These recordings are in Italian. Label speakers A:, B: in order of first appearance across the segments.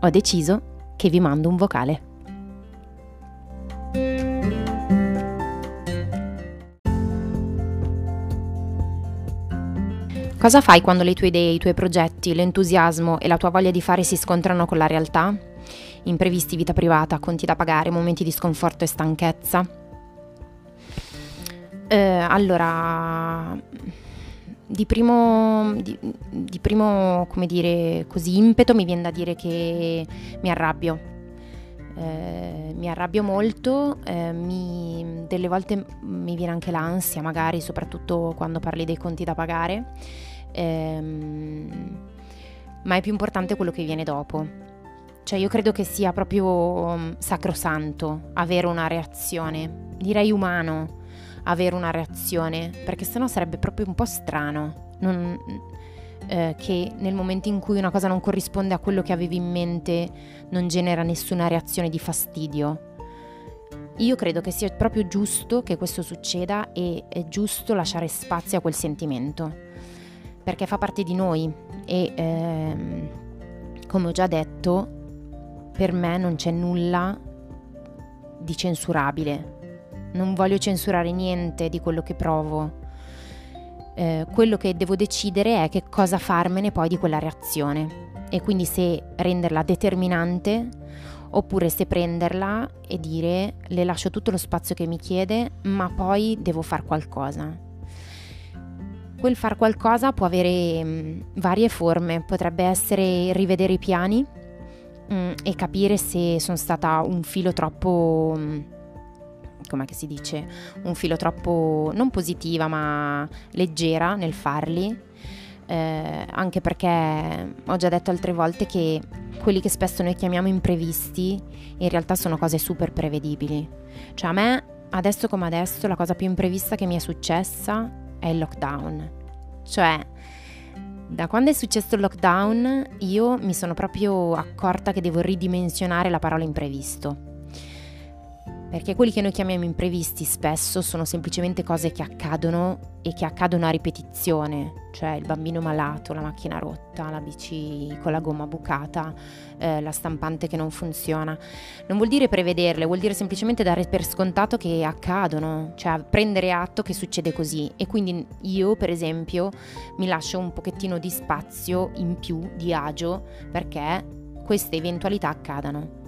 A: ho deciso che vi mando un vocale. Cosa fai quando le tue idee, i tuoi progetti, l'entusiasmo e la tua voglia di fare si scontrano con la realtà? Imprevisti, vita privata, conti da pagare, momenti di sconforto e stanchezza? Eh, allora, di primo, di, di primo, come dire, così impeto mi viene da dire che mi arrabbio. Eh, mi arrabbio molto, eh, mi, delle volte mi viene anche l'ansia, magari soprattutto quando parli dei conti da pagare, ehm, ma è più importante quello che viene dopo. Cioè io credo che sia proprio um, sacrosanto avere una reazione, direi umano, avere una reazione, perché sennò sarebbe proprio un po' strano. Non, eh, che nel momento in cui una cosa non corrisponde a quello che avevi in mente non genera nessuna reazione di fastidio. Io credo che sia proprio giusto che questo succeda e è giusto lasciare spazio a quel sentimento, perché fa parte di noi e ehm, come ho già detto, per me non c'è nulla di censurabile. Non voglio censurare niente di quello che provo. Eh, quello che devo decidere è che cosa farmene poi di quella reazione. E quindi se renderla determinante oppure se prenderla e dire le lascio tutto lo spazio che mi chiede ma poi devo fare qualcosa. Quel far qualcosa può avere mh, mm, varie forme, potrebbe essere rivedere i piani mh, mm, e capire se sono stata un filo troppo... Mh, come si dice, un filo troppo non positiva ma leggera nel farli, eh, anche perché ho già detto altre volte che quelli che spesso noi chiamiamo imprevisti in realtà sono cose super prevedibili. Cioè a me, adesso come adesso, la cosa più imprevista che mi è successa è il lockdown. Cioè, da quando è successo il lockdown io mi sono proprio accorta che devo ridimensionare la parola imprevisto perché quelli che noi chiamiamo imprevisti spesso sono semplicemente cose che accadono e che accadono a ripetizione, cioè il bambino malato, la macchina rotta, la bici con la gomma bucata, eh, la stampante che non funziona. Non vuol dire prevederle, vuol dire semplicemente dare per scontato che accadono, cioè prendere atto che succede così e quindi io per esempio mi lascio un pochettino di spazio in più, di agio, perché queste eventualità accadano.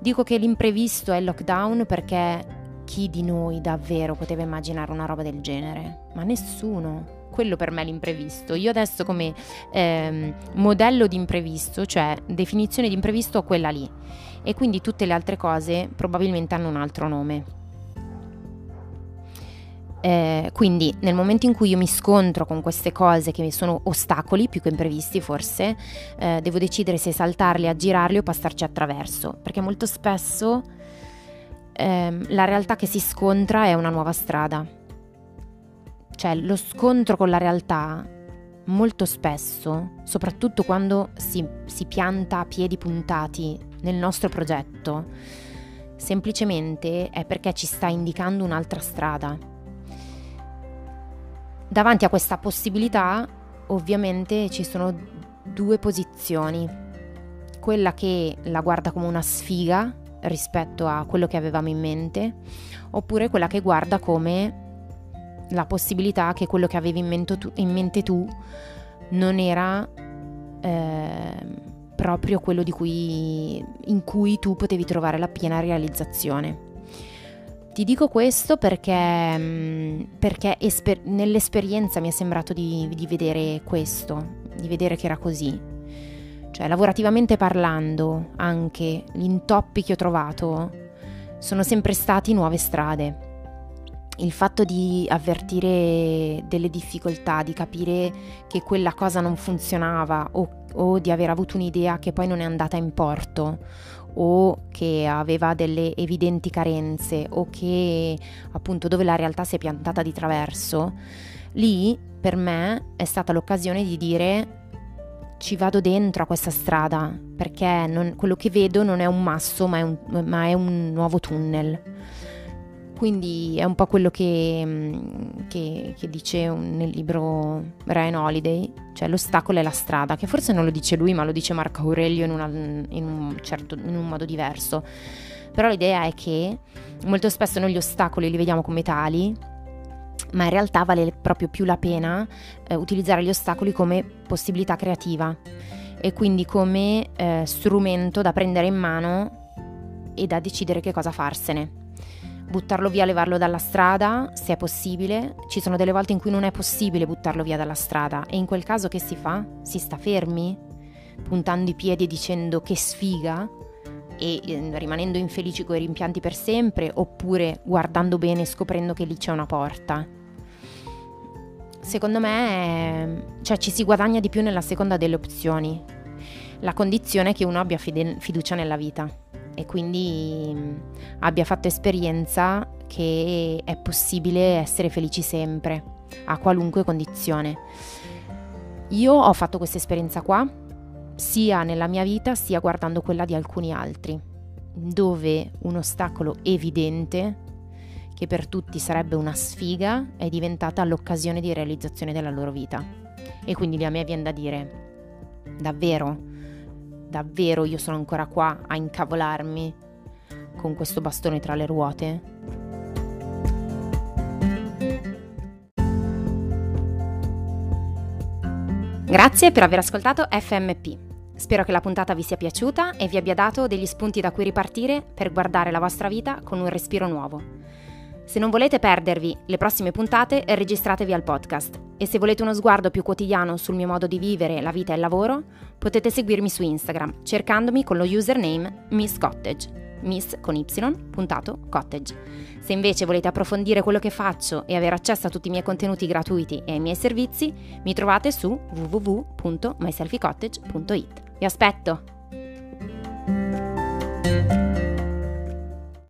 A: Dico che l'imprevisto è il lockdown perché chi di noi davvero poteva immaginare una roba del genere? Ma nessuno. Quello per me è l'imprevisto. Io adesso come ehm, modello di imprevisto, cioè definizione di imprevisto, ho quella lì. E quindi tutte le altre cose probabilmente hanno un altro nome. Eh, quindi nel momento in cui io mi scontro con queste cose che sono ostacoli più che imprevisti forse, eh, devo decidere se saltarli, aggirarli o passarci attraverso, perché molto spesso ehm, la realtà che si scontra è una nuova strada. Cioè lo scontro con la realtà molto spesso, soprattutto quando si, si pianta a piedi puntati nel nostro progetto, semplicemente è perché ci sta indicando un'altra strada Davanti a questa possibilità ovviamente ci sono due posizioni, quella che la guarda come una sfiga rispetto a quello che avevamo in mente, oppure quella che guarda come la possibilità che quello che avevi in mente tu, in mente tu non era eh, proprio quello cui, in cui tu potevi trovare la piena realizzazione. Ti dico questo perché, mm, perché esper- nell'esperienza mi è sembrato di, di vedere questo, di vedere che era così. Cioè, lavorativamente parlando, anche gli intoppi che ho trovato sono sempre stati nuove strade. Il fatto di avvertire delle difficoltà, di capire che quella cosa non funzionava o o di aver avuto un'idea che poi non è andata in porto o che aveva delle evidenti carenze o che appunto dove la realtà si è piantata di traverso, lì per me è stata l'occasione di dire ci vado dentro a questa strada perché non, quello che vedo non è un masso ma è un, ma è un nuovo tunnel. Quindi è un po' quello che, mm, che, che dice nel libro Ryan Holiday, cioè l'ostacolo è la strada, che forse non lo dice lui ma lo dice Marco Aurelio in, una, in, un, certo, in un modo diverso. Però l'idea è che molto spesso noi gli ostacoli li vediamo come tali, ma in realtà vale proprio più la pena eh, utilizzare gli ostacoli come possibilità creativa e quindi come eh, strumento da prendere in mano e da decidere che cosa farsene buttarlo via, levarlo dalla strada, se è possibile. Ci sono delle volte in cui non è possibile buttarlo via dalla strada e in quel caso che si fa? Si sta fermi, puntando i piedi e dicendo che sfiga e eh, rimanendo infelici con i rimpianti per sempre oppure guardando bene e scoprendo che lì c'è una porta. Secondo me cioè, ci si guadagna di più nella seconda delle opzioni. La condizione è che uno abbia fide- fiducia nella vita e quindi abbia fatto esperienza che è possibile essere felici sempre, a qualunque condizione. Io ho fatto questa esperienza qua, sia nella mia vita sia guardando quella di alcuni altri, dove un ostacolo evidente, che per tutti sarebbe una sfiga, è diventata l'occasione di realizzazione della loro vita. E quindi a me viene da dire, davvero, davvero io sono ancora qua a incavolarmi con questo bastone tra le ruote? Grazie per aver ascoltato FMP. Spero che la puntata vi sia piaciuta e vi abbia dato degli spunti da cui ripartire per guardare la vostra vita con un respiro nuovo. Se non volete perdervi le prossime puntate, registratevi al podcast e se volete uno sguardo più quotidiano sul mio modo di vivere la vita e il lavoro, potete seguirmi su Instagram cercandomi con lo username Miss Cottage, miss con y, puntato, cottage. Se invece volete approfondire quello che faccio e avere accesso a tutti i miei contenuti gratuiti e ai miei servizi, mi trovate su www.myselfycottage.it. Vi aspetto!